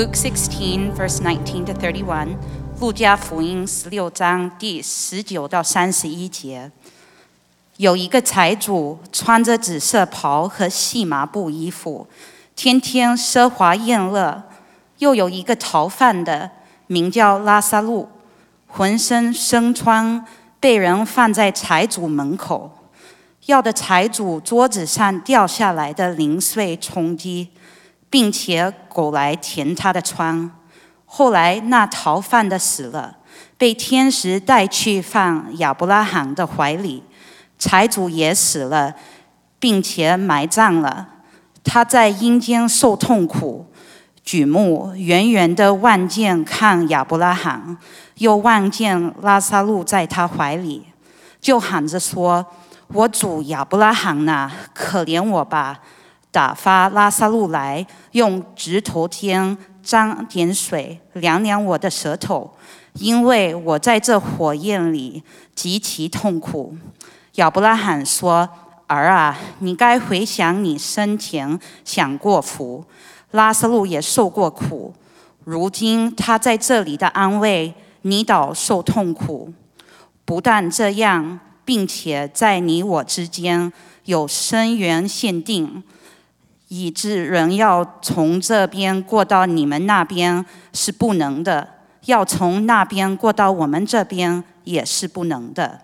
Luke 16, verse 19 to 31. 路加福音十六章第十九到三十一节。有一个财主穿着紫色袍和细麻布衣服，天天奢华宴乐；又有一个逃犯的，名叫拉萨路，浑身生疮，被人放在财主门口，要的财主桌子上掉下来的零碎充饥，并且狗来舔他的疮。后来那逃犯的死了，被天使带去放亚伯拉罕的怀里。财主也死了，并且埋葬了。他在阴间受痛苦，举目远远的望见看亚伯拉罕，又望见拉萨路在他怀里，就喊着说：“我主亚伯拉罕呐，可怜我吧！打发拉萨路来，用指头尖。”沾点水，凉凉我的舌头，因为我在这火焰里极其痛苦。亚伯拉罕说：“儿啊，你该回想你生前享过福，拉萨路也受过苦，如今他在这里的安慰，你倒受痛苦。不但这样，并且在你我之间有深渊限定。”以致人要从这边过到你们那边是不能的，要从那边过到我们这边也是不能的。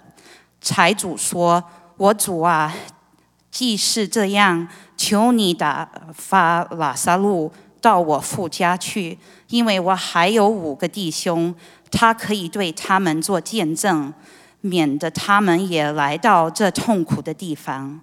财主说：“我主啊，既是这样，求你打发拉萨路到我父家去，因为我还有五个弟兄，他可以对他们做见证，免得他们也来到这痛苦的地方。”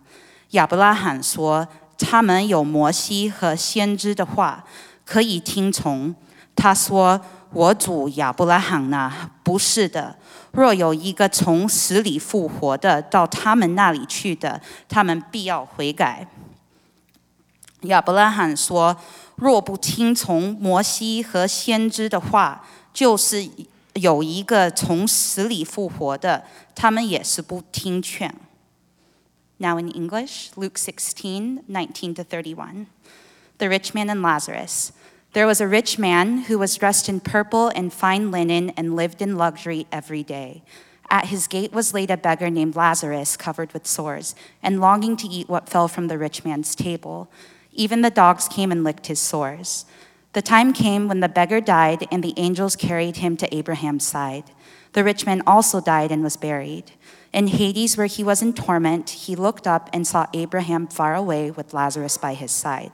亚伯拉罕说。他们有摩西和先知的话可以听从。他说：“我主亚伯拉罕呐，不是的。若有一个从死里复活的到他们那里去的，他们必要悔改。”亚伯拉罕说：“若不听从摩西和先知的话，就是有一个从死里复活的，他们也是不听劝。” Now in English, Luke 16, 19 to 31. The rich man and Lazarus. There was a rich man who was dressed in purple and fine linen and lived in luxury every day. At his gate was laid a beggar named Lazarus, covered with sores, and longing to eat what fell from the rich man's table. Even the dogs came and licked his sores. The time came when the beggar died, and the angels carried him to Abraham's side. The rich man also died and was buried. In Hades, where he was in torment, he looked up and saw Abraham far away with Lazarus by his side.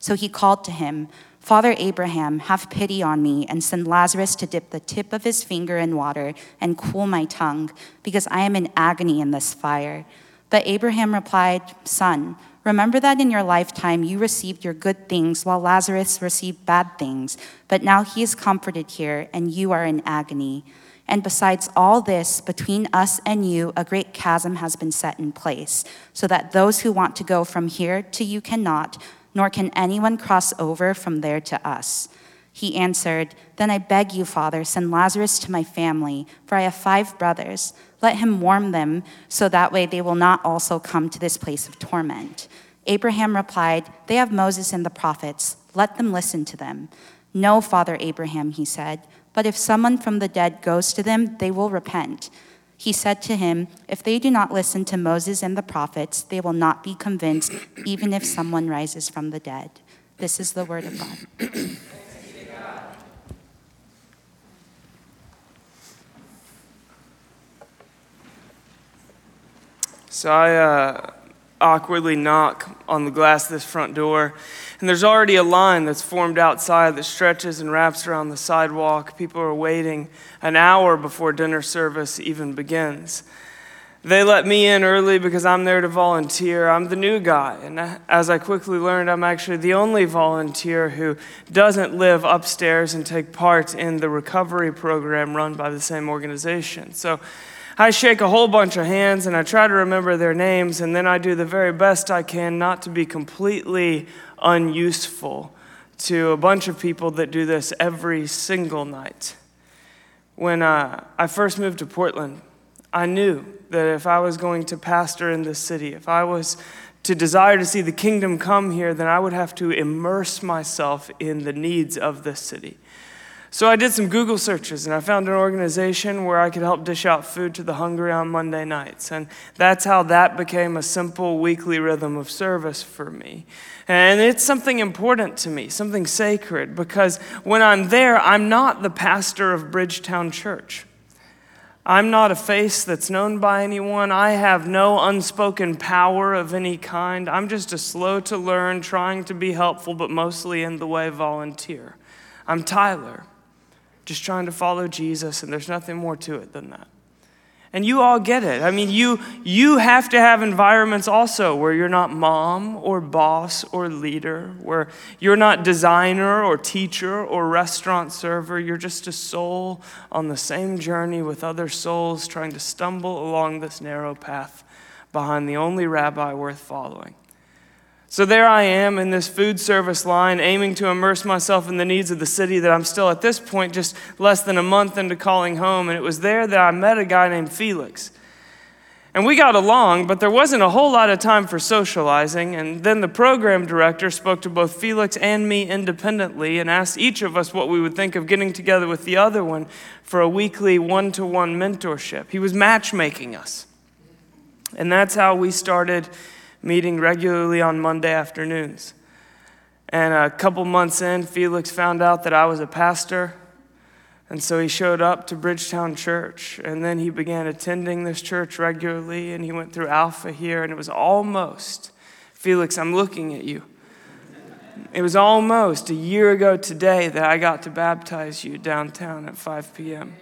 So he called to him, Father Abraham, have pity on me and send Lazarus to dip the tip of his finger in water and cool my tongue, because I am in agony in this fire. But Abraham replied, Son, remember that in your lifetime you received your good things while Lazarus received bad things, but now he is comforted here and you are in agony. And besides all this, between us and you, a great chasm has been set in place, so that those who want to go from here to you cannot, nor can anyone cross over from there to us. He answered, Then I beg you, Father, send Lazarus to my family, for I have five brothers. Let him warm them, so that way they will not also come to this place of torment. Abraham replied, They have Moses and the prophets. Let them listen to them. No, Father Abraham, he said. But if someone from the dead goes to them, they will repent. He said to him, If they do not listen to Moses and the prophets, they will not be convinced, even if someone rises from the dead. This is the word of God. So I uh, awkwardly knock on the glass of this front door and there's already a line that's formed outside that stretches and wraps around the sidewalk. People are waiting an hour before dinner service even begins. They let me in early because I'm there to volunteer. I'm the new guy. And as I quickly learned, I'm actually the only volunteer who doesn't live upstairs and take part in the recovery program run by the same organization. So I shake a whole bunch of hands and I try to remember their names, and then I do the very best I can not to be completely unuseful to a bunch of people that do this every single night. When uh, I first moved to Portland, I knew that if I was going to pastor in this city, if I was to desire to see the kingdom come here, then I would have to immerse myself in the needs of this city. So I did some Google searches and I found an organization where I could help dish out food to the hungry on Monday nights. And that's how that became a simple weekly rhythm of service for me. And it's something important to me, something sacred, because when I'm there, I'm not the pastor of Bridgetown Church. I'm not a face that's known by anyone. I have no unspoken power of any kind. I'm just a slow to learn, trying to be helpful, but mostly in the way volunteer. I'm Tyler, just trying to follow Jesus, and there's nothing more to it than that. And you all get it. I mean, you, you have to have environments also where you're not mom or boss or leader, where you're not designer or teacher or restaurant server. You're just a soul on the same journey with other souls trying to stumble along this narrow path behind the only rabbi worth following. So there I am in this food service line, aiming to immerse myself in the needs of the city that I'm still at this point just less than a month into calling home. And it was there that I met a guy named Felix. And we got along, but there wasn't a whole lot of time for socializing. And then the program director spoke to both Felix and me independently and asked each of us what we would think of getting together with the other one for a weekly one to one mentorship. He was matchmaking us. And that's how we started meeting regularly on Monday afternoons. And a couple months in, Felix found out that I was a pastor. And so he showed up to Bridgetown Church. And then he began attending this church regularly. And he went through Alpha here. And it was almost, Felix, I'm looking at you. It was almost a year ago today that I got to baptize you downtown at 5 p.m.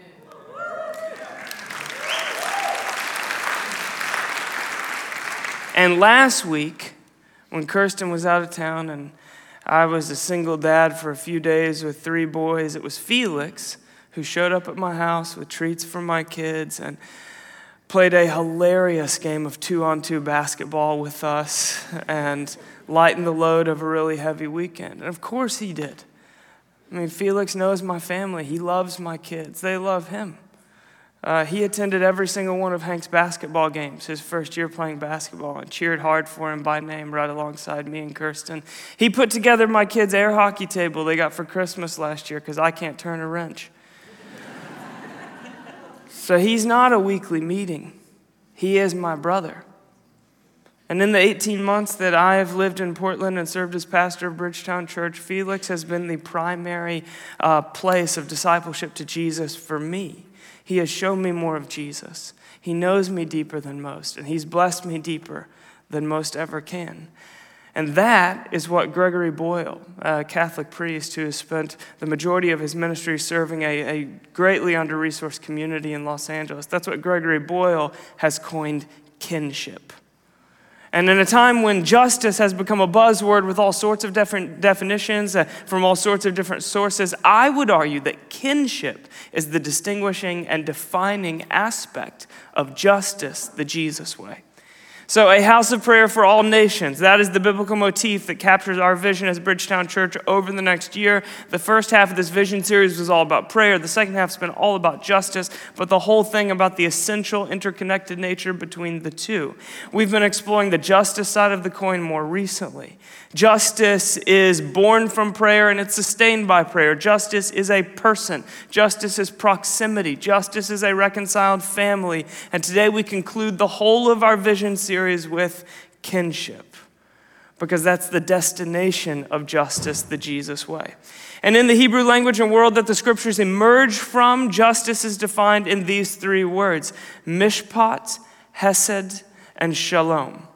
And last week, when Kirsten was out of town and I was a single dad for a few days with three boys, it was Felix who showed up at my house with treats for my kids and played a hilarious game of two on two basketball with us and lightened the load of a really heavy weekend. And of course he did. I mean, Felix knows my family. He loves my kids, they love him. Uh, he attended every single one of Hank's basketball games his first year playing basketball and cheered hard for him by name right alongside me and Kirsten. He put together my kids' air hockey table they got for Christmas last year because I can't turn a wrench. so he's not a weekly meeting, he is my brother. And in the 18 months that I have lived in Portland and served as pastor of Bridgetown Church, Felix has been the primary uh, place of discipleship to Jesus for me. He has shown me more of Jesus. He knows me deeper than most, and He's blessed me deeper than most ever can. And that is what Gregory Boyle, a Catholic priest who has spent the majority of his ministry serving a, a greatly under resourced community in Los Angeles, that's what Gregory Boyle has coined kinship. And in a time when justice has become a buzzword with all sorts of different definitions uh, from all sorts of different sources, I would argue that kinship is the distinguishing and defining aspect of justice the Jesus way. So, a house of prayer for all nations. That is the biblical motif that captures our vision as Bridgetown Church over the next year. The first half of this vision series was all about prayer. The second half has been all about justice, but the whole thing about the essential interconnected nature between the two. We've been exploring the justice side of the coin more recently. Justice is born from prayer and it's sustained by prayer. Justice is a person. Justice is proximity. Justice is a reconciled family. And today we conclude the whole of our vision series with kinship because that's the destination of justice the Jesus way. And in the Hebrew language and world that the scriptures emerge from, justice is defined in these three words mishpat, hesed, and shalom,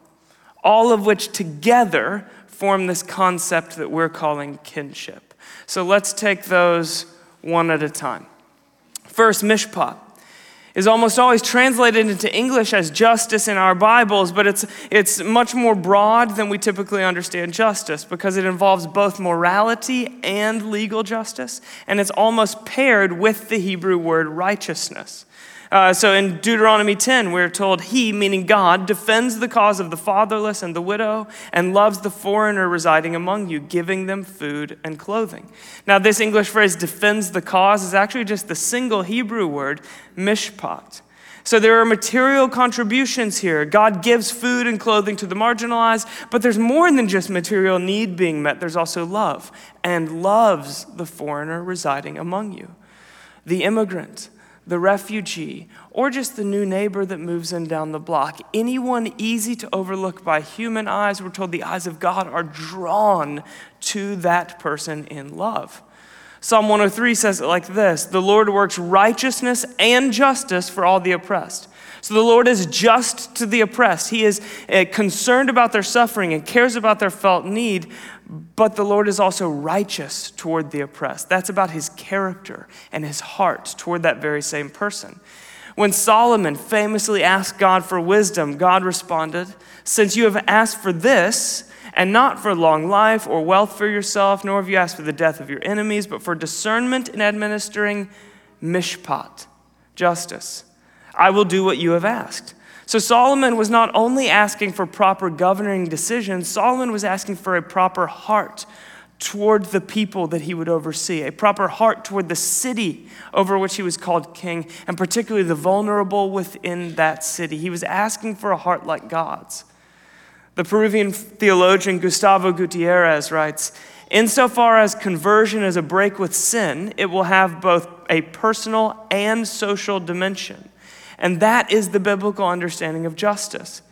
all of which together form this concept that we're calling kinship. So let's take those one at a time. First, mishpat is almost always translated into English as justice in our Bibles, but it's, it's much more broad than we typically understand justice because it involves both morality and legal justice, and it's almost paired with the Hebrew word righteousness. Uh, so in Deuteronomy 10, we're told He, meaning God, defends the cause of the fatherless and the widow and loves the foreigner residing among you, giving them food and clothing. Now, this English phrase, defends the cause, is actually just the single Hebrew word mishpat. So there are material contributions here. God gives food and clothing to the marginalized, but there's more than just material need being met. There's also love, and loves the foreigner residing among you, the immigrant, the refugee, or just the new neighbor that moves in down the block. Anyone easy to overlook by human eyes, we're told the eyes of God are drawn to that person in love. Psalm 103 says it like this The Lord works righteousness and justice for all the oppressed. So the Lord is just to the oppressed. He is uh, concerned about their suffering and cares about their felt need, but the Lord is also righteous toward the oppressed. That's about his character and his heart toward that very same person. When Solomon famously asked God for wisdom, God responded, Since you have asked for this, and not for long life or wealth for yourself, nor have you asked for the death of your enemies, but for discernment in administering mishpat, justice. I will do what you have asked. So Solomon was not only asking for proper governing decisions, Solomon was asking for a proper heart toward the people that he would oversee, a proper heart toward the city over which he was called king, and particularly the vulnerable within that city. He was asking for a heart like God's. The Peruvian theologian Gustavo Gutierrez writes Insofar as conversion is a break with sin, it will have both a personal and social dimension. And that is the biblical understanding of justice.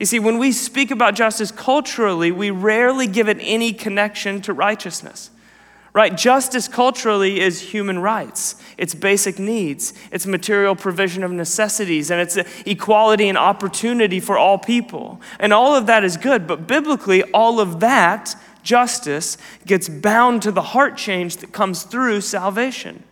You see, when we speak about justice culturally, we rarely give it any connection to righteousness. Right? Justice culturally is human rights, it's basic needs, it's material provision of necessities, and it's equality and opportunity for all people. And all of that is good, but biblically, all of that justice gets bound to the heart change that comes through salvation.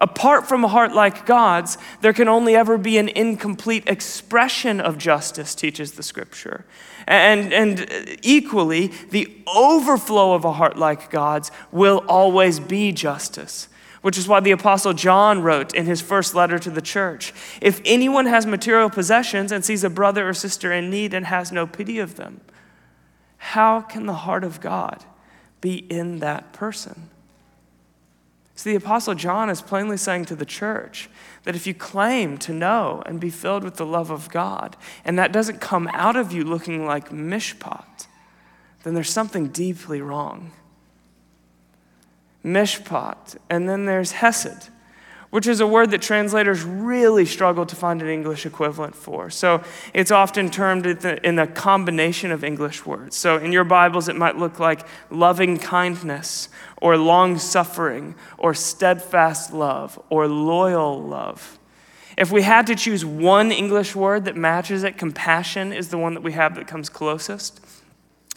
Apart from a heart like God's, there can only ever be an incomplete expression of justice, teaches the scripture. And, and equally, the overflow of a heart like God's will always be justice. Which is why the Apostle John wrote in his first letter to the church If anyone has material possessions and sees a brother or sister in need and has no pity of them, how can the heart of God be in that person? So the Apostle John is plainly saying to the church that if you claim to know and be filled with the love of God, and that doesn't come out of you looking like mishpat, then there's something deeply wrong. Mishpat, and then there's hesed which is a word that translators really struggle to find an English equivalent for. So it's often termed in a combination of English words. So in your Bibles, it might look like loving kindness, or long suffering, or steadfast love, or loyal love. If we had to choose one English word that matches it, compassion is the one that we have that comes closest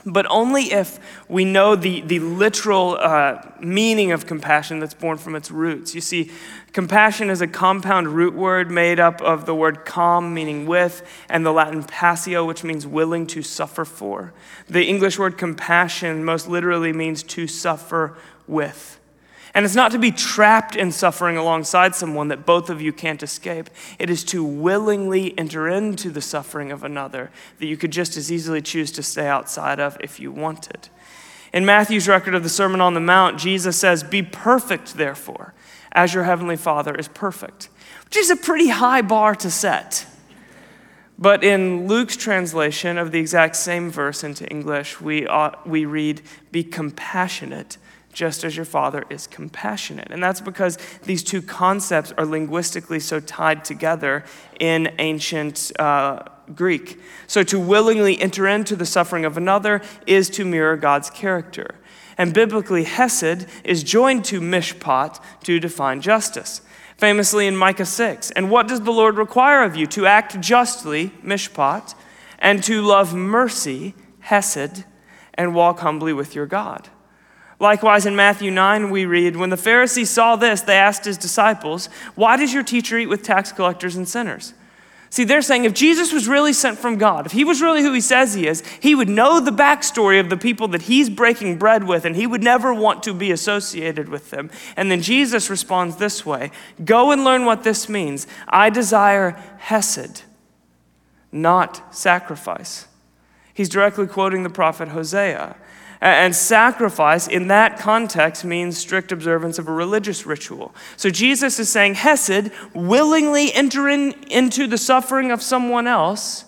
but only if we know the, the literal uh, meaning of compassion that's born from its roots. You see, compassion is a compound root word made up of the word com, meaning with, and the Latin passio, which means willing to suffer for. The English word compassion most literally means to suffer with. And it's not to be trapped in suffering alongside someone that both of you can't escape. It is to willingly enter into the suffering of another that you could just as easily choose to stay outside of if you wanted. In Matthew's record of the Sermon on the Mount, Jesus says, Be perfect, therefore, as your heavenly Father is perfect, which is a pretty high bar to set. But in Luke's translation of the exact same verse into English, we, ought, we read, Be compassionate just as your Father is compassionate. And that's because these two concepts are linguistically so tied together in ancient uh, Greek. So to willingly enter into the suffering of another is to mirror God's character. And biblically, Hesed is joined to Mishpat to define justice. Famously in Micah 6. And what does the Lord require of you? To act justly, Mishpat, and to love mercy, Hesed, and walk humbly with your God. Likewise, in Matthew 9, we read When the Pharisees saw this, they asked his disciples, Why does your teacher eat with tax collectors and sinners? See, they're saying if Jesus was really sent from God, if he was really who he says he is, he would know the backstory of the people that he's breaking bread with, and he would never want to be associated with them. And then Jesus responds this way Go and learn what this means. I desire Hesed, not sacrifice. He's directly quoting the prophet Hosea. And sacrifice in that context means strict observance of a religious ritual. So Jesus is saying, Hesed, willingly entering into the suffering of someone else,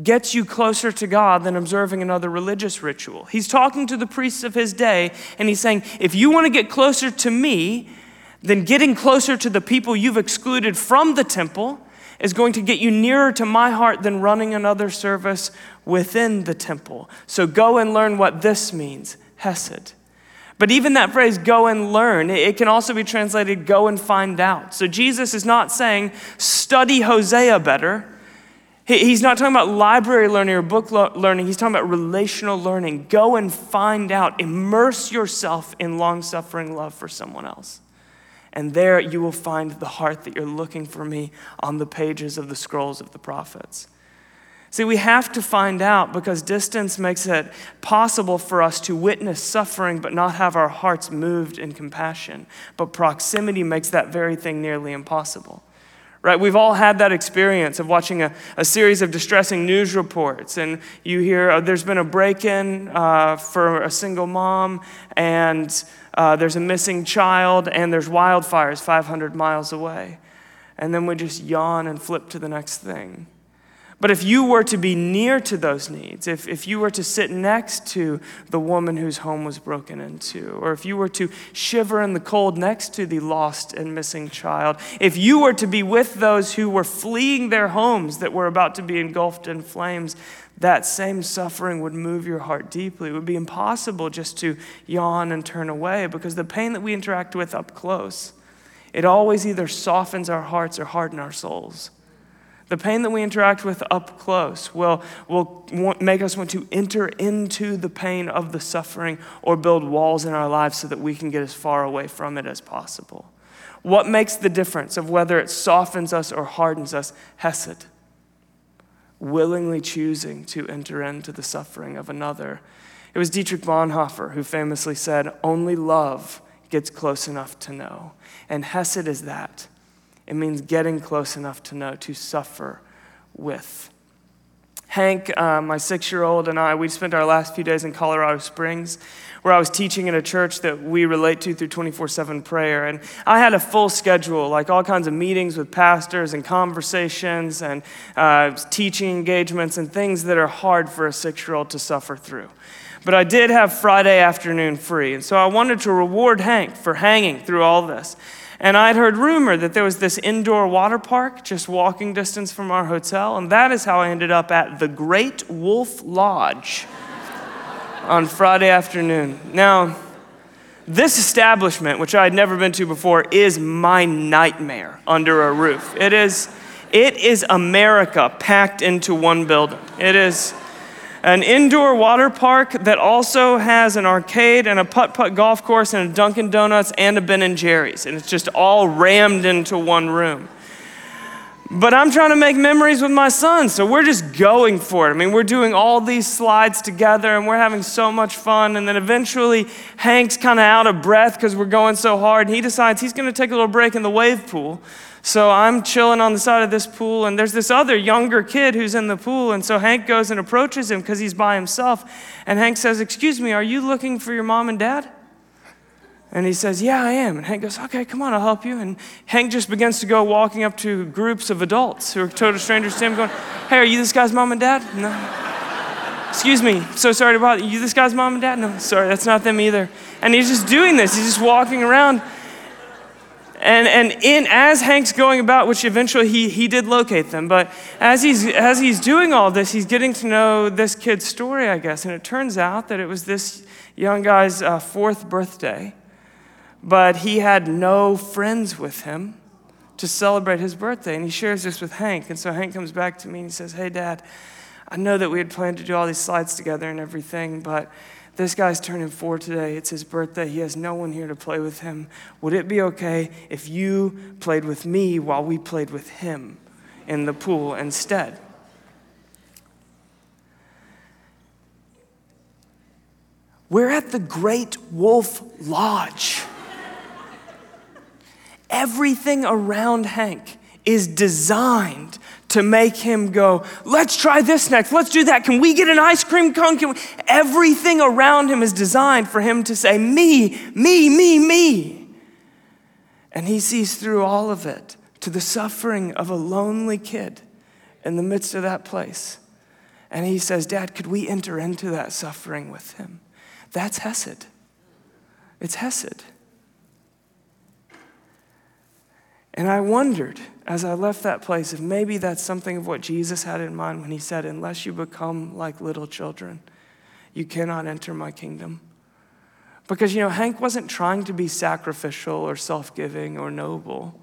gets you closer to God than observing another religious ritual. He's talking to the priests of his day, and he's saying, if you want to get closer to me, then getting closer to the people you've excluded from the temple is going to get you nearer to my heart than running another service within the temple. So go and learn what this means Hesed. But even that phrase, go and learn, it can also be translated go and find out. So Jesus is not saying study Hosea better. He's not talking about library learning or book learning. He's talking about relational learning. Go and find out. Immerse yourself in long suffering love for someone else. And there you will find the heart that you're looking for me on the pages of the scrolls of the prophets. See, we have to find out because distance makes it possible for us to witness suffering but not have our hearts moved in compassion. But proximity makes that very thing nearly impossible. Right? We've all had that experience of watching a, a series of distressing news reports, and you hear oh, there's been a break in uh, for a single mom, and uh, there's a missing child, and there's wildfires 500 miles away. And then we just yawn and flip to the next thing. But if you were to be near to those needs, if, if you were to sit next to the woman whose home was broken into, or if you were to shiver in the cold next to the lost and missing child, if you were to be with those who were fleeing their homes that were about to be engulfed in flames, that same suffering would move your heart deeply. It would be impossible just to yawn and turn away because the pain that we interact with up close, it always either softens our hearts or hardens our souls. The pain that we interact with up close will, will make us want to enter into the pain of the suffering or build walls in our lives so that we can get as far away from it as possible. What makes the difference of whether it softens us or hardens us? Hesed willingly choosing to enter into the suffering of another. It was Dietrich Bonhoeffer who famously said, Only love gets close enough to know. And Hesed is that. It means getting close enough to know, to suffer with. Hank, uh, my six year old, and I, we spent our last few days in Colorado Springs where I was teaching in a church that we relate to through 24 7 prayer. And I had a full schedule, like all kinds of meetings with pastors and conversations and uh, teaching engagements and things that are hard for a six year old to suffer through. But I did have Friday afternoon free. And so I wanted to reward Hank for hanging through all this. And I'd heard rumor that there was this indoor water park just walking distance from our hotel, and that is how I ended up at the Great Wolf Lodge on Friday afternoon. Now, this establishment, which I had never been to before, is my nightmare under a roof. It is, it is America packed into one building. It is an indoor water park that also has an arcade and a putt putt golf course and a Dunkin' Donuts and a Ben and Jerry's. And it's just all rammed into one room. But I'm trying to make memories with my son, so we're just going for it. I mean, we're doing all these slides together and we're having so much fun. And then eventually, Hank's kind of out of breath because we're going so hard. And he decides he's going to take a little break in the wave pool. So I'm chilling on the side of this pool, and there's this other younger kid who's in the pool. And so Hank goes and approaches him because he's by himself. And Hank says, Excuse me, are you looking for your mom and dad? And he says, Yeah, I am. And Hank goes, Okay, come on, I'll help you. And Hank just begins to go walking up to groups of adults who are total strangers to him, going, Hey, are you this guy's mom and dad? No. Excuse me, so sorry to bother you. This guy's mom and dad? No, sorry, that's not them either. And he's just doing this. He's just walking around and, and in, as Hank's going about, which eventually he, he did locate them, but as he's, as he's doing all this, he's getting to know this kid's story, I guess. And it turns out that it was this young guy's uh, fourth birthday, but he had no friends with him to celebrate his birthday. And he shares this with Hank. And so Hank comes back to me and he says, Hey, Dad, I know that we had planned to do all these slides together and everything, but this guy's turning four today. It's his birthday. He has no one here to play with him. Would it be okay if you played with me while we played with him in the pool instead? We're at the Great Wolf Lodge. Everything around Hank is designed to make him go, let's try this next, let's do that. Can we get an ice cream cone? Can we? Everything around him is designed for him to say, me, me, me, me. And he sees through all of it to the suffering of a lonely kid in the midst of that place. And he says, Dad, could we enter into that suffering with him? That's Hesed. It's Hesed. And I wondered as I left that place if maybe that's something of what Jesus had in mind when he said, Unless you become like little children, you cannot enter my kingdom. Because, you know, Hank wasn't trying to be sacrificial or self giving or noble.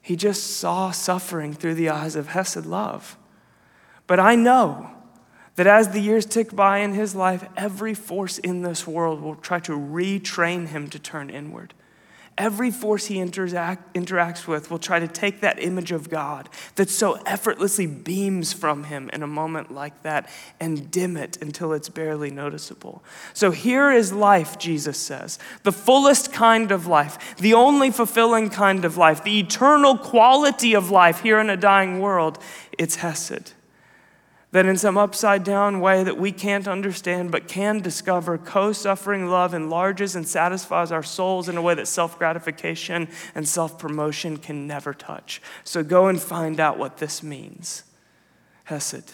He just saw suffering through the eyes of Hesed love. But I know that as the years tick by in his life, every force in this world will try to retrain him to turn inward. Every force he interact, interacts with will try to take that image of God that so effortlessly beams from him in a moment like that and dim it until it's barely noticeable. So here is life, Jesus says the fullest kind of life, the only fulfilling kind of life, the eternal quality of life here in a dying world. It's Hesed that in some upside down way that we can't understand but can discover, co suffering love enlarges and satisfies our souls in a way that self gratification and self promotion can never touch. So go and find out what this means. Hesed.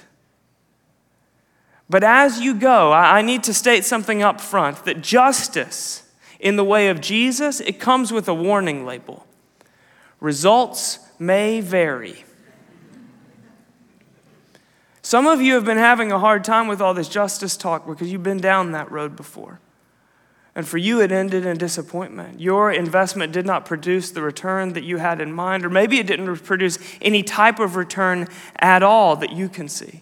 But as you go, I need to state something up front that justice in the way of Jesus, it comes with a warning label. Results may vary. Some of you have been having a hard time with all this justice talk because you've been down that road before. And for you, it ended in disappointment. Your investment did not produce the return that you had in mind, or maybe it didn't produce any type of return at all that you can see.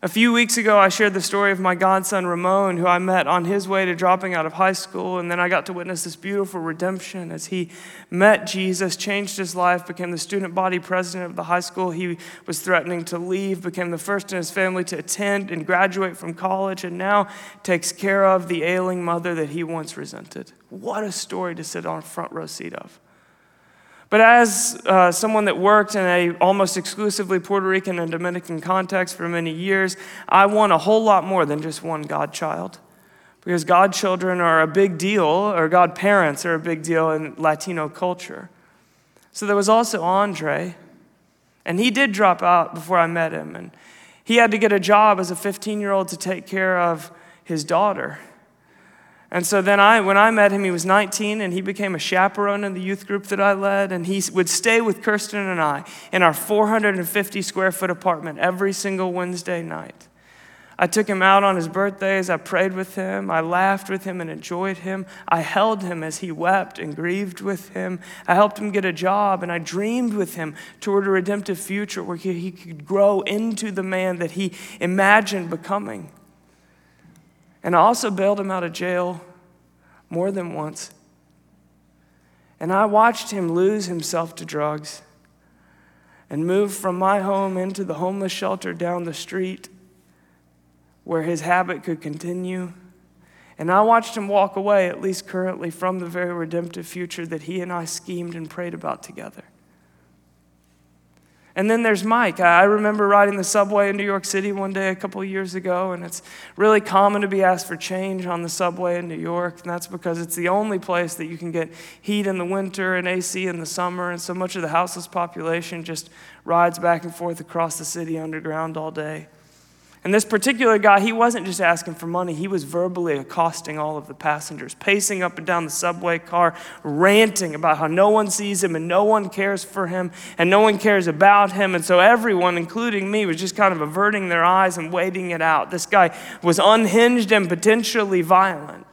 A few weeks ago, I shared the story of my godson Ramon, who I met on his way to dropping out of high school. And then I got to witness this beautiful redemption as he met Jesus, changed his life, became the student body president of the high school he was threatening to leave, became the first in his family to attend and graduate from college, and now takes care of the ailing mother that he once resented. What a story to sit on a front row seat of. But as uh, someone that worked in a almost exclusively Puerto Rican and Dominican context for many years, I want a whole lot more than just one godchild. Because godchildren are a big deal, or godparents are a big deal in Latino culture. So there was also Andre, and he did drop out before I met him. And he had to get a job as a 15 year old to take care of his daughter. And so then I, when I met him, he was 19 and he became a chaperone in the youth group that I led. And he would stay with Kirsten and I in our 450 square foot apartment every single Wednesday night. I took him out on his birthdays. I prayed with him. I laughed with him and enjoyed him. I held him as he wept and grieved with him. I helped him get a job and I dreamed with him toward a redemptive future where he could grow into the man that he imagined becoming. And I also bailed him out of jail more than once. And I watched him lose himself to drugs and move from my home into the homeless shelter down the street where his habit could continue. And I watched him walk away, at least currently, from the very redemptive future that he and I schemed and prayed about together. And then there's Mike. I remember riding the subway in New York City one day a couple years ago, and it's really common to be asked for change on the subway in New York, and that's because it's the only place that you can get heat in the winter and AC in the summer, and so much of the houseless population just rides back and forth across the city underground all day. And this particular guy, he wasn't just asking for money, he was verbally accosting all of the passengers, pacing up and down the subway car, ranting about how no one sees him and no one cares for him and no one cares about him. And so everyone, including me, was just kind of averting their eyes and waiting it out. This guy was unhinged and potentially violent.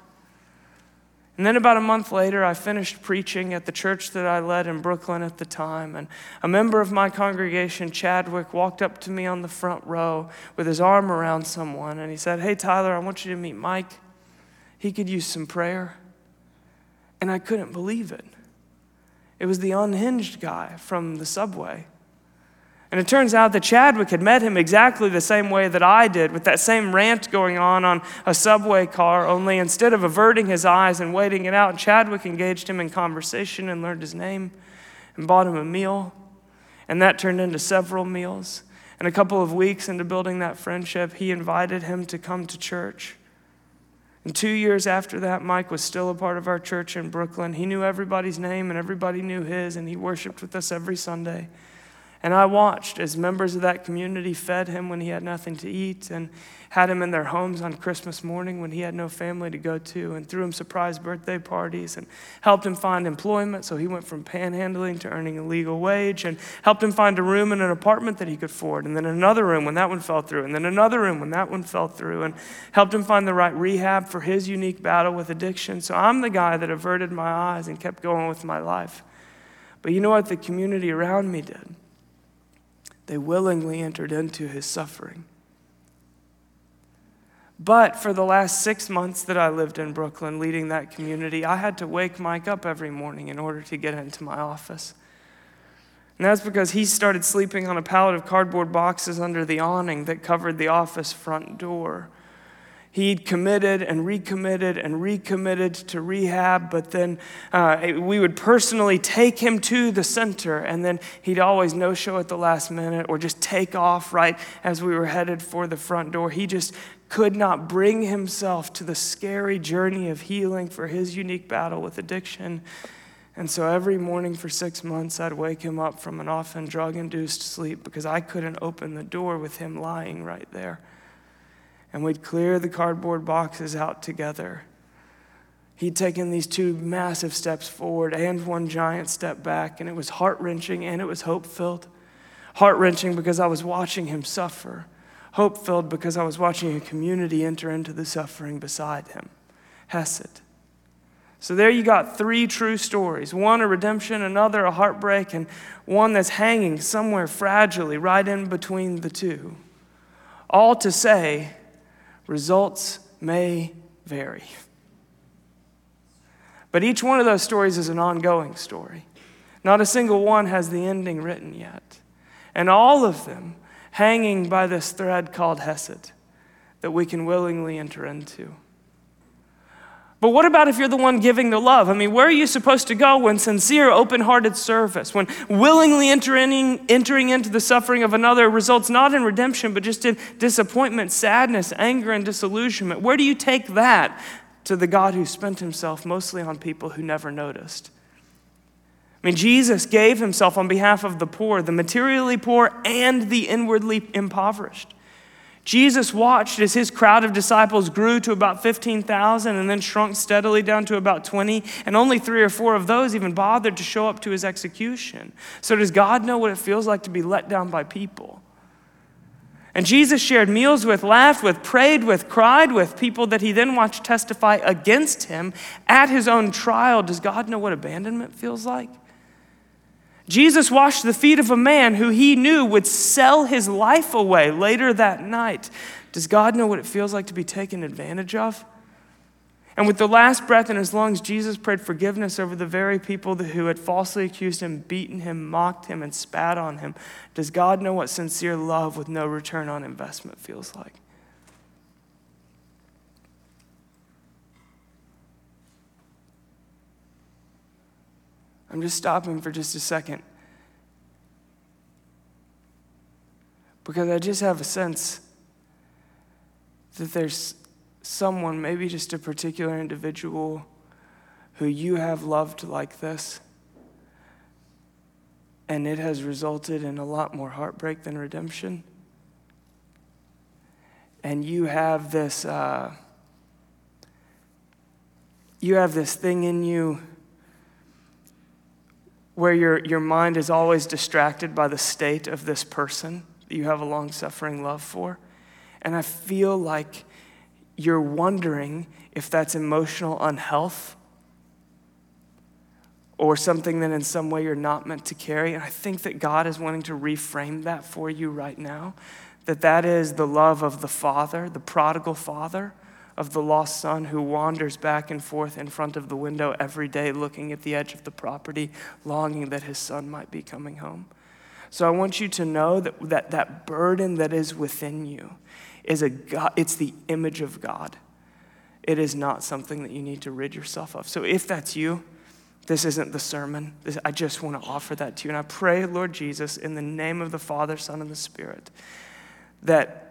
And then about a month later, I finished preaching at the church that I led in Brooklyn at the time. And a member of my congregation, Chadwick, walked up to me on the front row with his arm around someone. And he said, Hey, Tyler, I want you to meet Mike. He could use some prayer. And I couldn't believe it. It was the unhinged guy from the subway. And it turns out that Chadwick had met him exactly the same way that I did, with that same rant going on on a subway car, only instead of averting his eyes and waiting it out, Chadwick engaged him in conversation and learned his name and bought him a meal. And that turned into several meals. And a couple of weeks into building that friendship, he invited him to come to church. And two years after that, Mike was still a part of our church in Brooklyn. He knew everybody's name and everybody knew his, and he worshiped with us every Sunday. And I watched as members of that community fed him when he had nothing to eat and had him in their homes on Christmas morning when he had no family to go to and threw him surprise birthday parties and helped him find employment. So he went from panhandling to earning a legal wage and helped him find a room in an apartment that he could afford. And then another room when that one fell through. And then another room when that one fell through. And helped him find the right rehab for his unique battle with addiction. So I'm the guy that averted my eyes and kept going with my life. But you know what the community around me did? They willingly entered into his suffering. But for the last six months that I lived in Brooklyn leading that community, I had to wake Mike up every morning in order to get into my office. And that's because he started sleeping on a pallet of cardboard boxes under the awning that covered the office front door he'd committed and recommitted and recommitted to rehab, but then uh, we would personally take him to the center, and then he'd always no show at the last minute or just take off right as we were headed for the front door. He just could not bring himself to the scary journey of healing for his unique battle with addiction. And so every morning for six months, I'd wake him up from an often drug induced sleep because I couldn't open the door with him lying right there and we'd clear the cardboard boxes out together. He'd taken these two massive steps forward and one giant step back, and it was heart wrenching and it was hope filled. Heart wrenching because I was watching him suffer, hope filled because I was watching a community enter into the suffering beside him. Hesed. So there you got three true stories one a redemption, another a heartbreak, and one that's hanging somewhere fragilely right in between the two. All to say, Results may vary. But each one of those stories is an ongoing story. Not a single one has the ending written yet. And all of them hanging by this thread called Hesed that we can willingly enter into. But what about if you're the one giving the love? I mean, where are you supposed to go when sincere, open hearted service, when willingly entering, entering into the suffering of another results not in redemption, but just in disappointment, sadness, anger, and disillusionment? Where do you take that to the God who spent himself mostly on people who never noticed? I mean, Jesus gave himself on behalf of the poor, the materially poor and the inwardly impoverished. Jesus watched as his crowd of disciples grew to about 15,000 and then shrunk steadily down to about 20, and only three or four of those even bothered to show up to his execution. So, does God know what it feels like to be let down by people? And Jesus shared meals with, laughed with, prayed with, cried with people that he then watched testify against him at his own trial. Does God know what abandonment feels like? Jesus washed the feet of a man who he knew would sell his life away later that night. Does God know what it feels like to be taken advantage of? And with the last breath in his lungs, Jesus prayed forgiveness over the very people who had falsely accused him, beaten him, mocked him, and spat on him. Does God know what sincere love with no return on investment feels like? I'm just stopping for just a second because I just have a sense that there's someone, maybe just a particular individual, who you have loved like this. And it has resulted in a lot more heartbreak than redemption. And you have this, uh, you have this thing in you where your, your mind is always distracted by the state of this person that you have a long suffering love for. And I feel like you're wondering if that's emotional unhealth or something that in some way you're not meant to carry. And I think that God is wanting to reframe that for you right now. That that is the love of the Father, the prodigal Father of the lost son who wanders back and forth in front of the window every day, looking at the edge of the property, longing that his son might be coming home. So I want you to know that that, that burden that is within you is a God, it's the image of God. It is not something that you need to rid yourself of. So if that's you, This isn't the sermon. This, I just want to offer that to you. And I pray, Lord Jesus, in the name of the Father, Son, and the Spirit, that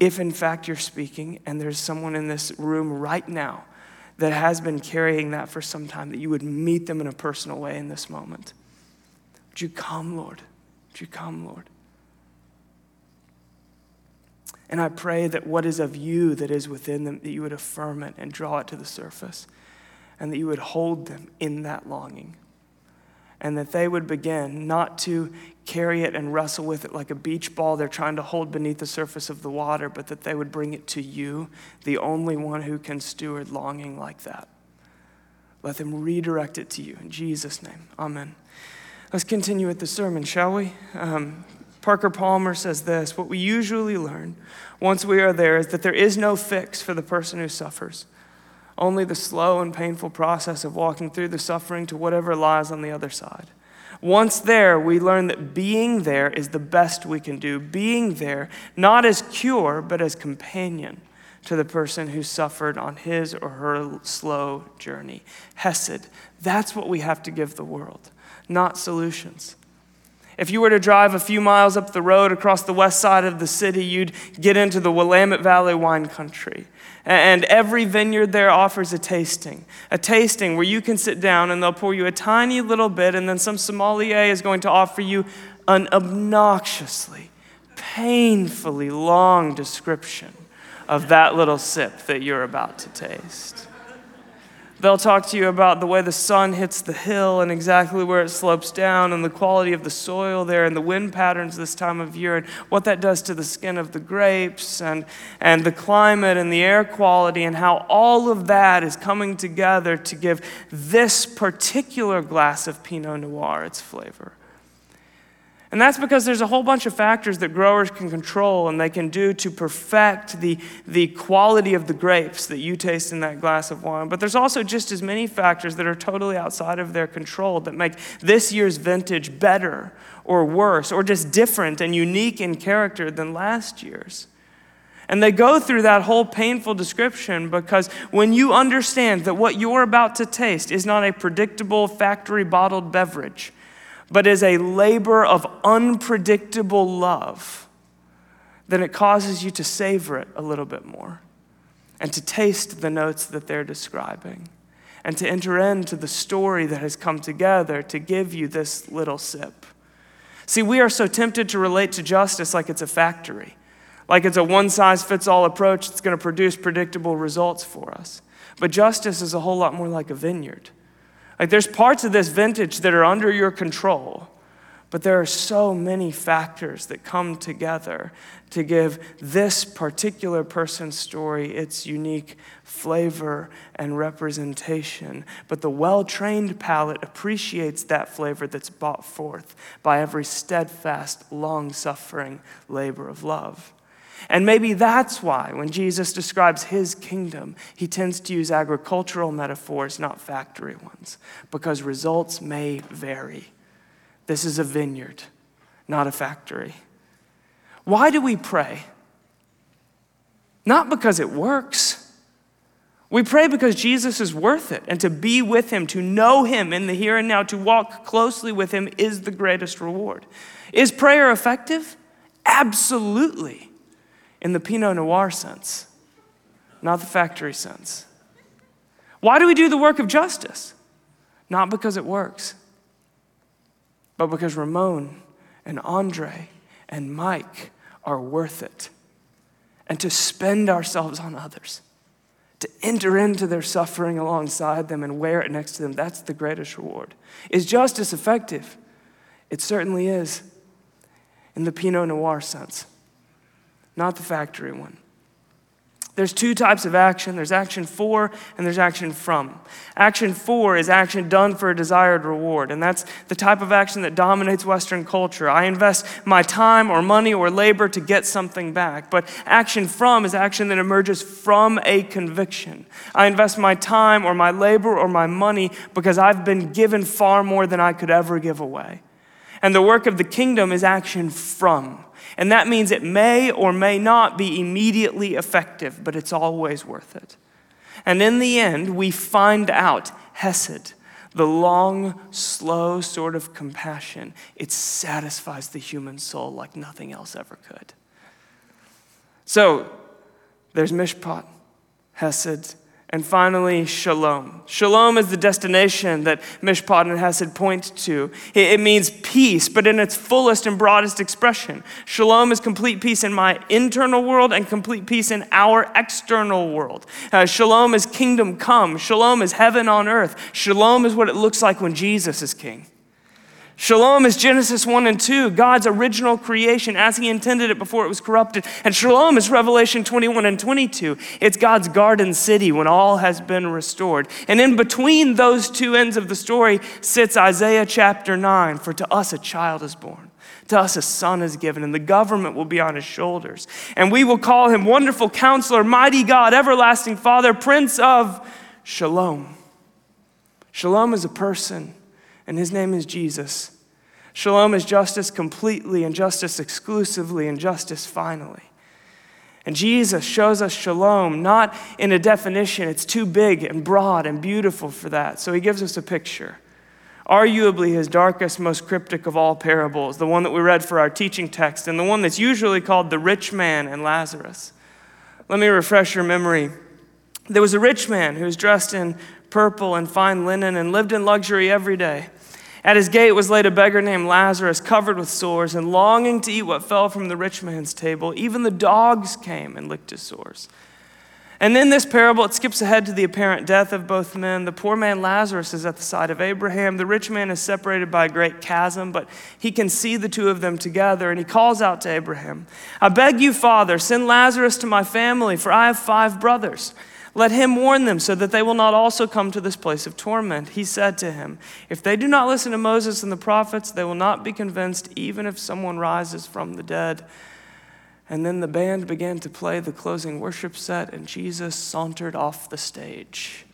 if in fact you're speaking and there's someone in this room right now that has been carrying that for some time, that you would meet them in a personal way in this moment. Would you come, Lord? Would you come, Lord? And I pray that what is of you that is within them, that you would affirm it and draw it to the surface, and that you would hold them in that longing. And that they would begin not to carry it and wrestle with it like a beach ball they're trying to hold beneath the surface of the water, but that they would bring it to you, the only one who can steward longing like that. Let them redirect it to you. In Jesus' name, amen. Let's continue with the sermon, shall we? Um, Parker Palmer says this What we usually learn once we are there is that there is no fix for the person who suffers, only the slow and painful process of walking through the suffering to whatever lies on the other side. Once there, we learn that being there is the best we can do. Being there, not as cure, but as companion to the person who suffered on his or her slow journey. Hesed, that's what we have to give the world, not solutions. If you were to drive a few miles up the road across the west side of the city, you'd get into the Willamette Valley wine country. And every vineyard there offers a tasting, a tasting where you can sit down and they'll pour you a tiny little bit, and then some sommelier is going to offer you an obnoxiously, painfully long description of that little sip that you're about to taste. They'll talk to you about the way the sun hits the hill and exactly where it slopes down and the quality of the soil there and the wind patterns this time of year and what that does to the skin of the grapes and, and the climate and the air quality and how all of that is coming together to give this particular glass of Pinot Noir its flavor. And that's because there's a whole bunch of factors that growers can control and they can do to perfect the, the quality of the grapes that you taste in that glass of wine. But there's also just as many factors that are totally outside of their control that make this year's vintage better or worse or just different and unique in character than last year's. And they go through that whole painful description because when you understand that what you're about to taste is not a predictable factory bottled beverage, but is a labor of unpredictable love, then it causes you to savor it a little bit more and to taste the notes that they're describing and to enter into the story that has come together to give you this little sip. See, we are so tempted to relate to justice like it's a factory, like it's a one size fits all approach that's going to produce predictable results for us. But justice is a whole lot more like a vineyard. Like there's parts of this vintage that are under your control, but there are so many factors that come together to give this particular person's story its unique flavor and representation. But the well trained palate appreciates that flavor that's brought forth by every steadfast, long suffering labor of love. And maybe that's why, when Jesus describes his kingdom, he tends to use agricultural metaphors, not factory ones, because results may vary. This is a vineyard, not a factory. Why do we pray? Not because it works. We pray because Jesus is worth it, and to be with him, to know him in the here and now, to walk closely with him is the greatest reward. Is prayer effective? Absolutely in the Pinot Noir sense, not the factory sense. Why do we do the work of justice? Not because it works, but because Ramon and Andre and Mike are worth it. And to spend ourselves on others, to enter into their suffering alongside them and wear it next to them, that's the greatest reward. Is justice effective? It certainly is in the Pinot Noir sense not the factory one. There's two types of action there's action for and there's action from. Action for is action done for a desired reward, and that's the type of action that dominates Western culture. I invest my time or money or labor to get something back. But action from is action that emerges from a conviction. I invest my time or my labor or my money because I've been given far more than I could ever give away. And the work of the kingdom is action from. And that means it may or may not be immediately effective, but it's always worth it. And in the end, we find out Hesed, the long, slow sort of compassion, it satisfies the human soul like nothing else ever could. So there's mishpat, hesed, and finally, shalom. Shalom is the destination that Mishpat and Hesed point to. It means peace, but in its fullest and broadest expression. Shalom is complete peace in my internal world and complete peace in our external world. Uh, shalom is kingdom come. Shalom is heaven on earth. Shalom is what it looks like when Jesus is king. Shalom is Genesis 1 and 2, God's original creation as He intended it before it was corrupted. And shalom is Revelation 21 and 22. It's God's garden city when all has been restored. And in between those two ends of the story sits Isaiah chapter 9 For to us a child is born. To us a son is given, and the government will be on his shoulders. And we will call him Wonderful Counselor, Mighty God, Everlasting Father, Prince of Shalom. Shalom is a person and his name is Jesus. Shalom is justice completely and justice exclusively and justice finally. And Jesus shows us shalom not in a definition, it's too big and broad and beautiful for that. So he gives us a picture. Arguably, his darkest, most cryptic of all parables, the one that we read for our teaching text, and the one that's usually called the rich man and Lazarus. Let me refresh your memory. There was a rich man who was dressed in purple and fine linen and lived in luxury every day. At his gate was laid a beggar named Lazarus, covered with sores and longing to eat what fell from the rich man's table. Even the dogs came and licked his sores. And in this parable, it skips ahead to the apparent death of both men. The poor man Lazarus is at the side of Abraham. The rich man is separated by a great chasm, but he can see the two of them together, and he calls out to Abraham I beg you, Father, send Lazarus to my family, for I have five brothers. Let him warn them so that they will not also come to this place of torment. He said to him, If they do not listen to Moses and the prophets, they will not be convinced, even if someone rises from the dead. And then the band began to play the closing worship set, and Jesus sauntered off the stage.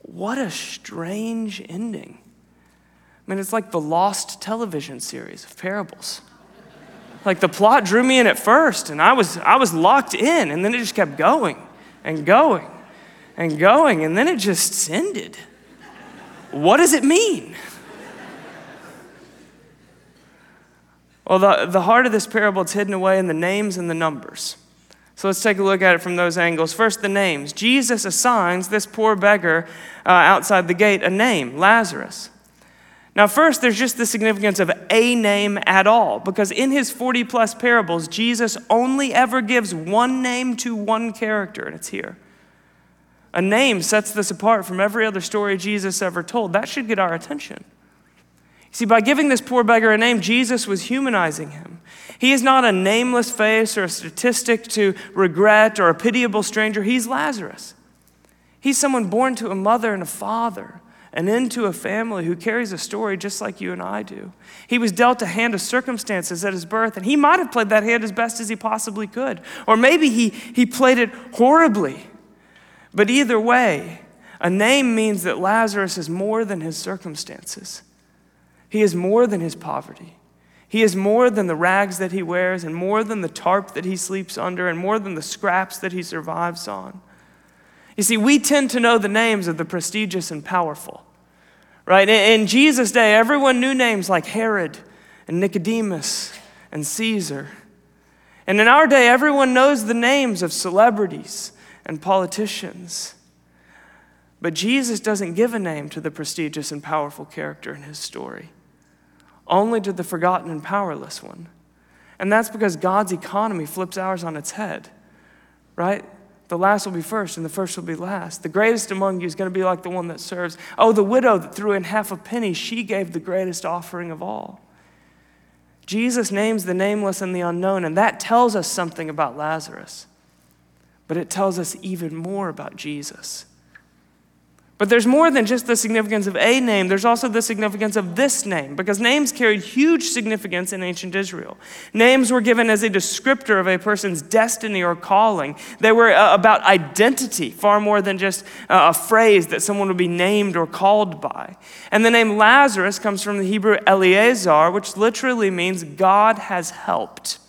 What a strange ending. I mean, it's like the lost television series of parables. Like the plot drew me in at first, and I was, I was locked in, and then it just kept going and going and going, and then it just ended. What does it mean? Well, the, the heart of this parable is hidden away in the names and the numbers. So let's take a look at it from those angles. First, the names. Jesus assigns this poor beggar uh, outside the gate a name, Lazarus. Now, first, there's just the significance of a name at all, because in his 40 plus parables, Jesus only ever gives one name to one character, and it's here. A name sets this apart from every other story Jesus ever told. That should get our attention. See, by giving this poor beggar a name, Jesus was humanizing him. He is not a nameless face or a statistic to regret or a pitiable stranger. He's Lazarus. He's someone born to a mother and a father and into a family who carries a story just like you and I do. He was dealt a hand of circumstances at his birth, and he might have played that hand as best as he possibly could. Or maybe he, he played it horribly. But either way, a name means that Lazarus is more than his circumstances. He is more than his poverty. He is more than the rags that he wears, and more than the tarp that he sleeps under, and more than the scraps that he survives on. You see, we tend to know the names of the prestigious and powerful, right? In Jesus' day, everyone knew names like Herod and Nicodemus and Caesar. And in our day, everyone knows the names of celebrities and politicians. But Jesus doesn't give a name to the prestigious and powerful character in his story, only to the forgotten and powerless one. And that's because God's economy flips ours on its head, right? The last will be first, and the first will be last. The greatest among you is going to be like the one that serves. Oh, the widow that threw in half a penny, she gave the greatest offering of all. Jesus names the nameless and the unknown, and that tells us something about Lazarus. But it tells us even more about Jesus. But there's more than just the significance of a name, there's also the significance of this name, because names carried huge significance in ancient Israel. Names were given as a descriptor of a person's destiny or calling, they were uh, about identity far more than just uh, a phrase that someone would be named or called by. And the name Lazarus comes from the Hebrew Eleazar, which literally means God has helped.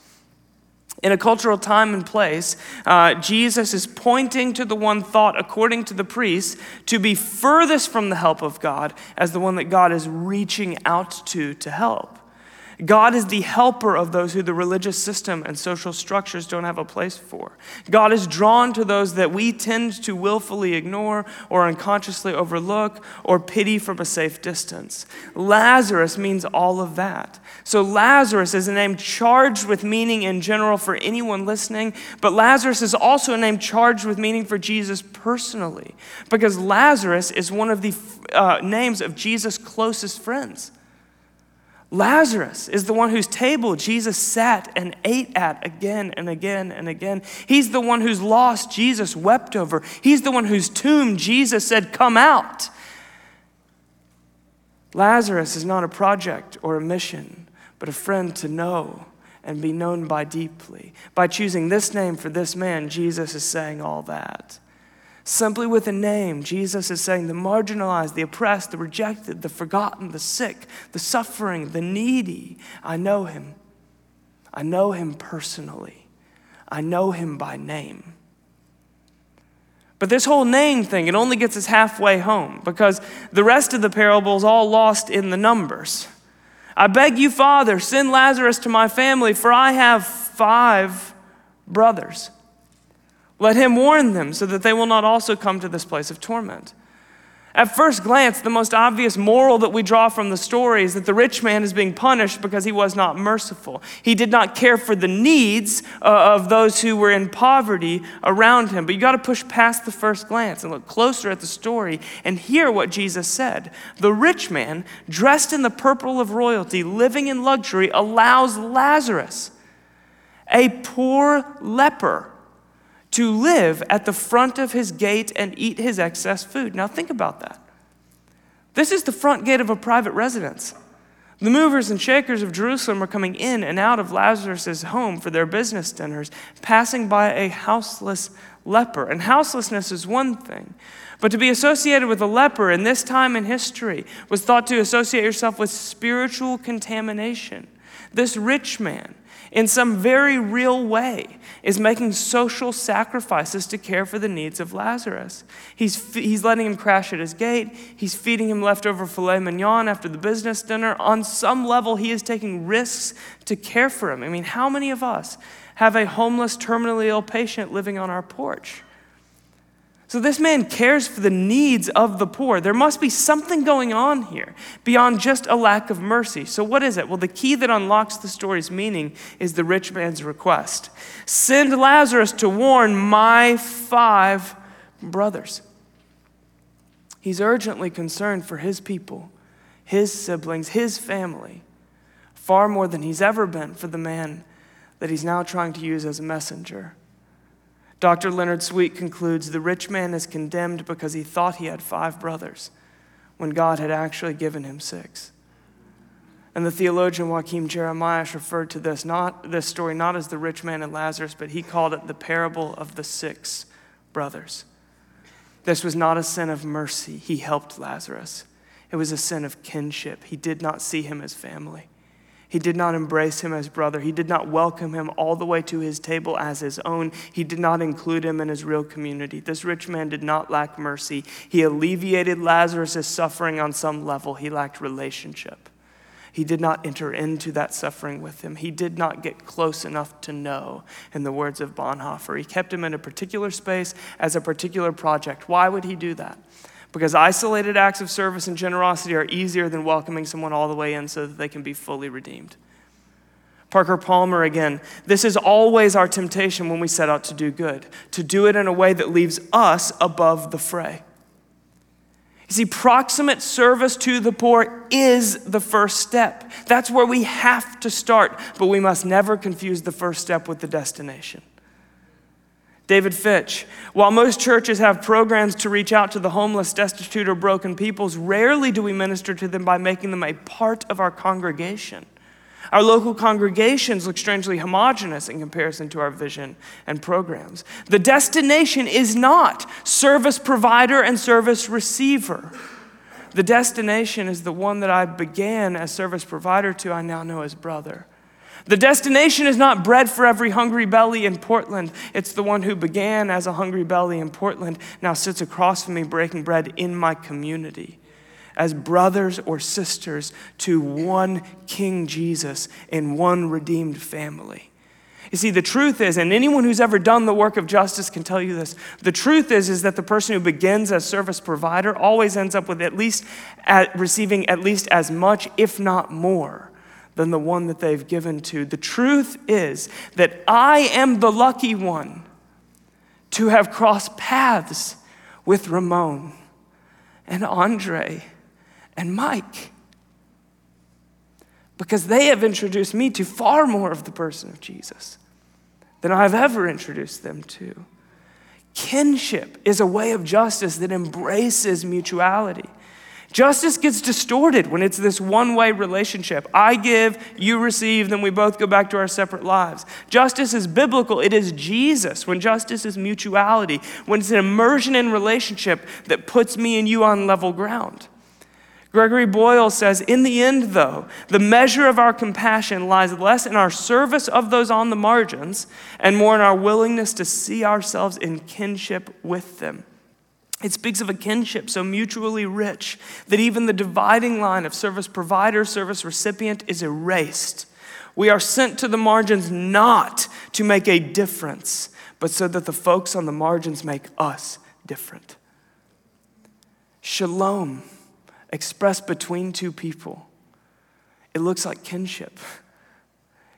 In a cultural time and place, uh, Jesus is pointing to the one thought, according to the priests, to be furthest from the help of God as the one that God is reaching out to to help. God is the helper of those who the religious system and social structures don't have a place for. God is drawn to those that we tend to willfully ignore or unconsciously overlook or pity from a safe distance. Lazarus means all of that. So, Lazarus is a name charged with meaning in general for anyone listening, but Lazarus is also a name charged with meaning for Jesus personally, because Lazarus is one of the uh, names of Jesus' closest friends. Lazarus is the one whose table Jesus sat and ate at again and again and again. He's the one whose loss Jesus wept over. He's the one whose tomb Jesus said, Come out. Lazarus is not a project or a mission, but a friend to know and be known by deeply. By choosing this name for this man, Jesus is saying all that. Simply with a name, Jesus is saying the marginalized, the oppressed, the rejected, the forgotten, the sick, the suffering, the needy. I know him. I know him personally. I know him by name. But this whole name thing, it only gets us halfway home because the rest of the parable is all lost in the numbers. I beg you, Father, send Lazarus to my family, for I have five brothers. Let him warn them so that they will not also come to this place of torment. At first glance, the most obvious moral that we draw from the story is that the rich man is being punished because he was not merciful. He did not care for the needs uh, of those who were in poverty around him. But you got to push past the first glance and look closer at the story and hear what Jesus said. The rich man, dressed in the purple of royalty, living in luxury, allows Lazarus, a poor leper, to live at the front of his gate and eat his excess food. Now, think about that. This is the front gate of a private residence. The movers and shakers of Jerusalem are coming in and out of Lazarus' home for their business dinners, passing by a houseless leper. And houselessness is one thing, but to be associated with a leper in this time in history was thought to associate yourself with spiritual contamination. This rich man, in some very real way, is making social sacrifices to care for the needs of Lazarus. He's, he's letting him crash at his gate. He's feeding him leftover filet mignon after the business dinner. On some level, he is taking risks to care for him. I mean, how many of us have a homeless, terminally ill patient living on our porch? So this man cares for the needs of the poor. There must be something going on here beyond just a lack of mercy. So what is it? Well, the key that unlocks the story's meaning is the rich man's request. Send Lazarus to warn my five brothers. He's urgently concerned for his people, his siblings, his family, far more than he's ever been for the man that he's now trying to use as a messenger. Dr. Leonard Sweet concludes the rich man is condemned because he thought he had five brothers when God had actually given him six. And the theologian Joachim Jeremias referred to this, not, this story not as the rich man and Lazarus, but he called it the parable of the six brothers. This was not a sin of mercy. He helped Lazarus. It was a sin of kinship. He did not see him as family. He did not embrace him as brother. He did not welcome him all the way to his table as his own. He did not include him in his real community. This rich man did not lack mercy. He alleviated Lazarus' suffering on some level. He lacked relationship. He did not enter into that suffering with him. He did not get close enough to know, in the words of Bonhoeffer. He kept him in a particular space as a particular project. Why would he do that? Because isolated acts of service and generosity are easier than welcoming someone all the way in so that they can be fully redeemed. Parker Palmer again, this is always our temptation when we set out to do good, to do it in a way that leaves us above the fray. You see, proximate service to the poor is the first step. That's where we have to start, but we must never confuse the first step with the destination. David Fitch. While most churches have programs to reach out to the homeless, destitute, or broken peoples, rarely do we minister to them by making them a part of our congregation. Our local congregations look strangely homogenous in comparison to our vision and programs. The destination is not service provider and service receiver. The destination is the one that I began as service provider to, I now know as brother. The destination is not bread for every hungry belly in Portland. It's the one who began as a hungry belly in Portland, now sits across from me breaking bread in my community as brothers or sisters to one King Jesus in one redeemed family. You see, the truth is, and anyone who's ever done the work of justice can tell you this. The truth is, is that the person who begins as service provider always ends up with at least at receiving at least as much, if not more, than the one that they've given to. The truth is that I am the lucky one to have crossed paths with Ramon and Andre and Mike because they have introduced me to far more of the person of Jesus than I've ever introduced them to. Kinship is a way of justice that embraces mutuality. Justice gets distorted when it's this one way relationship. I give, you receive, then we both go back to our separate lives. Justice is biblical, it is Jesus. When justice is mutuality, when it's an immersion in relationship that puts me and you on level ground. Gregory Boyle says, In the end, though, the measure of our compassion lies less in our service of those on the margins and more in our willingness to see ourselves in kinship with them. It speaks of a kinship so mutually rich that even the dividing line of service provider, service recipient is erased. We are sent to the margins not to make a difference, but so that the folks on the margins make us different. Shalom expressed between two people. It looks like kinship.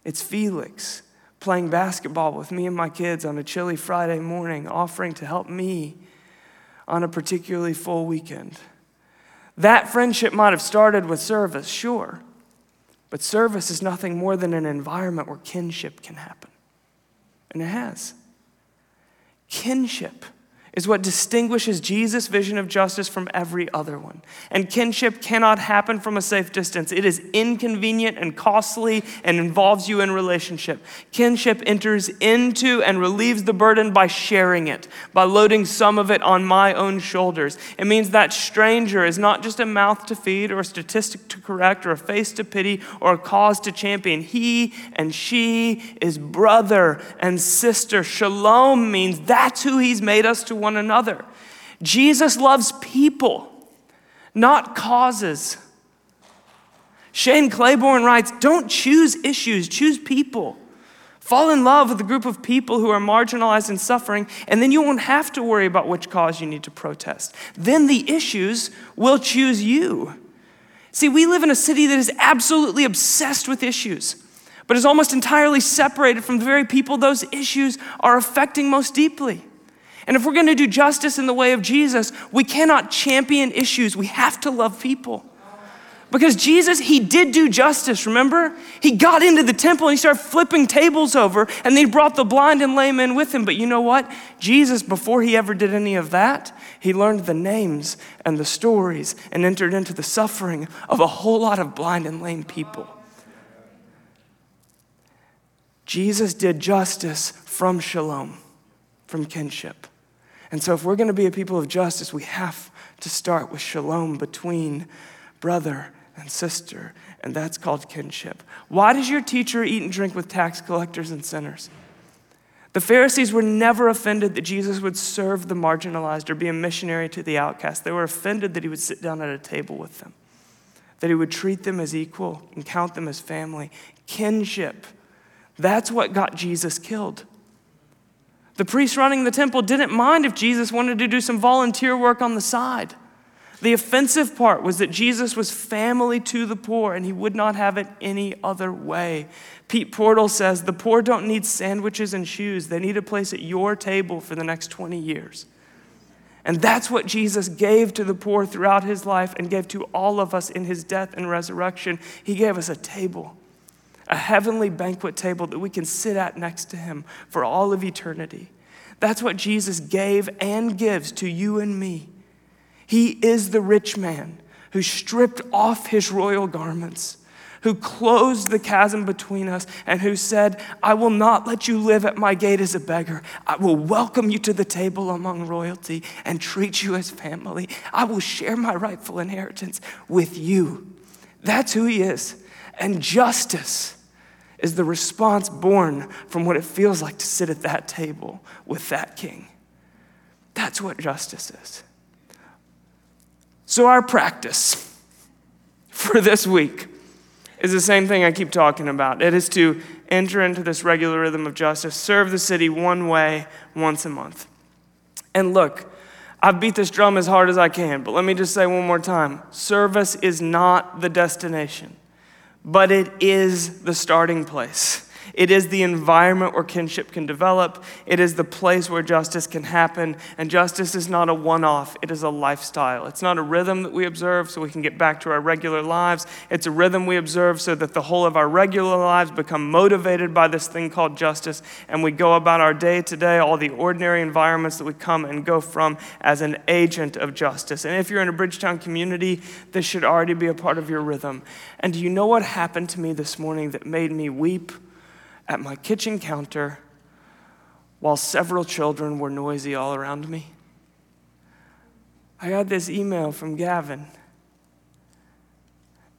It's Felix playing basketball with me and my kids on a chilly Friday morning, offering to help me on a particularly full weekend. That friendship might have started with service, sure, but service is nothing more than an environment where kinship can happen. And it has. Kinship is what distinguishes Jesus' vision of justice from every other one. And kinship cannot happen from a safe distance. It is inconvenient and costly and involves you in relationship. Kinship enters into and relieves the burden by sharing it, by loading some of it on my own shoulders. It means that stranger is not just a mouth to feed or a statistic to correct or a face to pity or a cause to champion. He and she is brother and sister. Shalom means that's who he's made us to one another. Jesus loves people, not causes. Shane Claiborne writes Don't choose issues, choose people. Fall in love with a group of people who are marginalized and suffering, and then you won't have to worry about which cause you need to protest. Then the issues will choose you. See, we live in a city that is absolutely obsessed with issues, but is almost entirely separated from the very people those issues are affecting most deeply. And if we're going to do justice in the way of Jesus, we cannot champion issues. We have to love people. Because Jesus, he did do justice, remember? He got into the temple and he started flipping tables over, and then he brought the blind and lame in with him. But you know what? Jesus, before he ever did any of that, he learned the names and the stories and entered into the suffering of a whole lot of blind and lame people. Jesus did justice from shalom, from kinship. And so, if we're going to be a people of justice, we have to start with shalom between brother and sister, and that's called kinship. Why does your teacher eat and drink with tax collectors and sinners? The Pharisees were never offended that Jesus would serve the marginalized or be a missionary to the outcast. They were offended that he would sit down at a table with them, that he would treat them as equal and count them as family. Kinship. That's what got Jesus killed. The priests running the temple didn't mind if Jesus wanted to do some volunteer work on the side. The offensive part was that Jesus was family to the poor and he would not have it any other way. Pete Portal says the poor don't need sandwiches and shoes, they need a place at your table for the next 20 years. And that's what Jesus gave to the poor throughout his life and gave to all of us in his death and resurrection. He gave us a table a heavenly banquet table that we can sit at next to him for all of eternity. That's what Jesus gave and gives to you and me. He is the rich man who stripped off his royal garments, who closed the chasm between us, and who said, I will not let you live at my gate as a beggar. I will welcome you to the table among royalty and treat you as family. I will share my rightful inheritance with you. That's who he is. And justice is the response born from what it feels like to sit at that table with that king. That's what justice is. So, our practice for this week is the same thing I keep talking about. It is to enter into this regular rhythm of justice, serve the city one way once a month. And look, I've beat this drum as hard as I can, but let me just say one more time service is not the destination, but it is the starting place. It is the environment where kinship can develop. It is the place where justice can happen. And justice is not a one off, it is a lifestyle. It's not a rhythm that we observe so we can get back to our regular lives. It's a rhythm we observe so that the whole of our regular lives become motivated by this thing called justice. And we go about our day to day, all the ordinary environments that we come and go from as an agent of justice. And if you're in a Bridgetown community, this should already be a part of your rhythm. And do you know what happened to me this morning that made me weep? At my kitchen counter while several children were noisy all around me. I got this email from Gavin,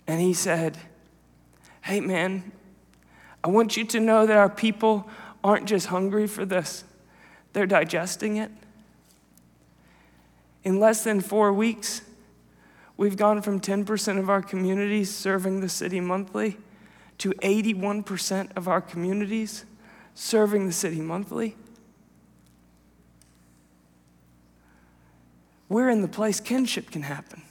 and he said, Hey, man, I want you to know that our people aren't just hungry for this, they're digesting it. In less than four weeks, we've gone from 10% of our communities serving the city monthly to 81% of our communities serving the city monthly. We're in the place kinship can happen.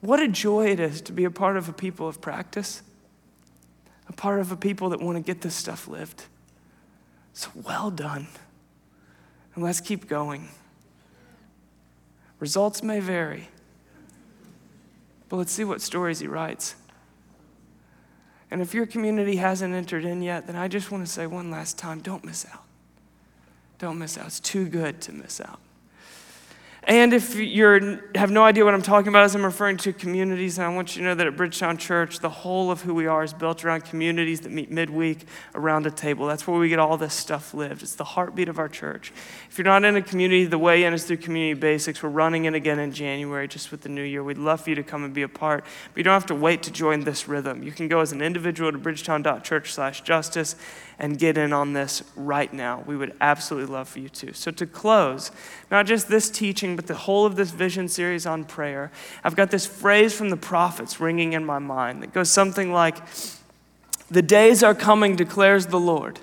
What a joy it is to be a part of a people of practice, a part of a people that want to get this stuff lived. So well done. And let's keep going. Results may vary, but let's see what stories he writes. And if your community hasn't entered in yet, then I just want to say one last time don't miss out. Don't miss out. It's too good to miss out. And if you have no idea what I'm talking about as I'm referring to communities, and I want you to know that at Bridgetown Church, the whole of who we are is built around communities that meet midweek around a table. That's where we get all this stuff lived. It's the heartbeat of our church. If you're not in a community, the way in is through community basics. We're running it again in January, just with the new year. We'd love for you to come and be a part, but you don't have to wait to join this rhythm. You can go as an individual to bridgetown.church/justice and get in on this right now. We would absolutely love for you to. So to close, not just this but the whole of this vision series on prayer, I've got this phrase from the prophets ringing in my mind that goes something like, "The days are coming," declares the Lord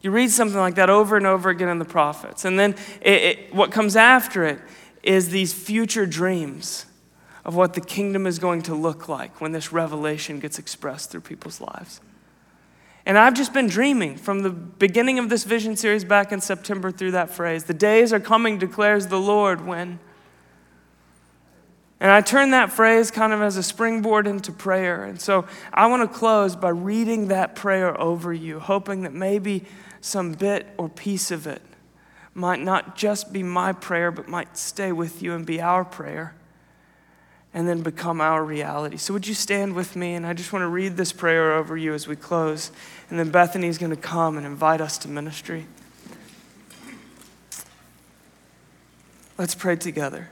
you read something like that over and over again in the prophets. And then it, it, what comes after it is these future dreams of what the kingdom is going to look like when this revelation gets expressed through people's lives. And I've just been dreaming from the beginning of this vision series back in September through that phrase the days are coming, declares the Lord, when. And I turn that phrase kind of as a springboard into prayer. And so I want to close by reading that prayer over you, hoping that maybe some bit or piece of it might not just be my prayer, but might stay with you and be our prayer and then become our reality. So, would you stand with me? And I just want to read this prayer over you as we close. And then Bethany's going to come and invite us to ministry. Let's pray together.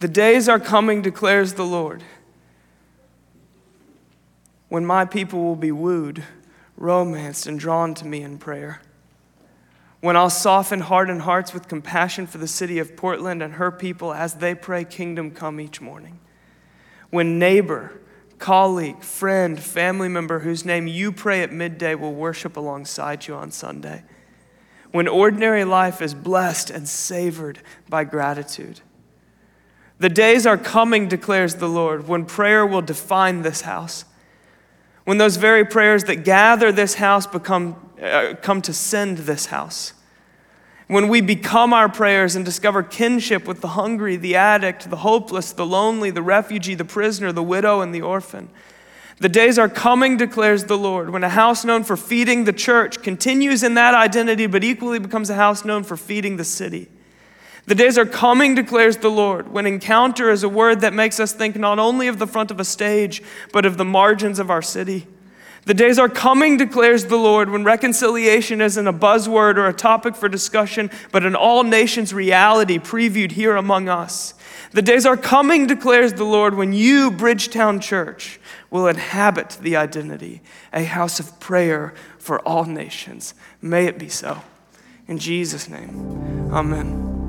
The days are coming, declares the Lord when my people will be wooed, romanced, and drawn to me in prayer. When I'll soften hardened hearts with compassion for the city of Portland and her people as they pray, Kingdom come each morning. When neighbor, colleague, friend, family member whose name you pray at midday will worship alongside you on Sunday. When ordinary life is blessed and savored by gratitude. The days are coming, declares the Lord, when prayer will define this house when those very prayers that gather this house become, uh, come to send this house. When we become our prayers and discover kinship with the hungry, the addict, the hopeless, the lonely, the refugee, the prisoner, the widow, and the orphan. The days are coming, declares the Lord, when a house known for feeding the church continues in that identity, but equally becomes a house known for feeding the city. The days are coming, declares the Lord, when encounter is a word that makes us think not only of the front of a stage, but of the margins of our city. The days are coming, declares the Lord, when reconciliation isn't a buzzword or a topic for discussion, but an all nations reality previewed here among us. The days are coming, declares the Lord, when you, Bridgetown Church, will inhabit the identity, a house of prayer for all nations. May it be so. In Jesus' name, amen.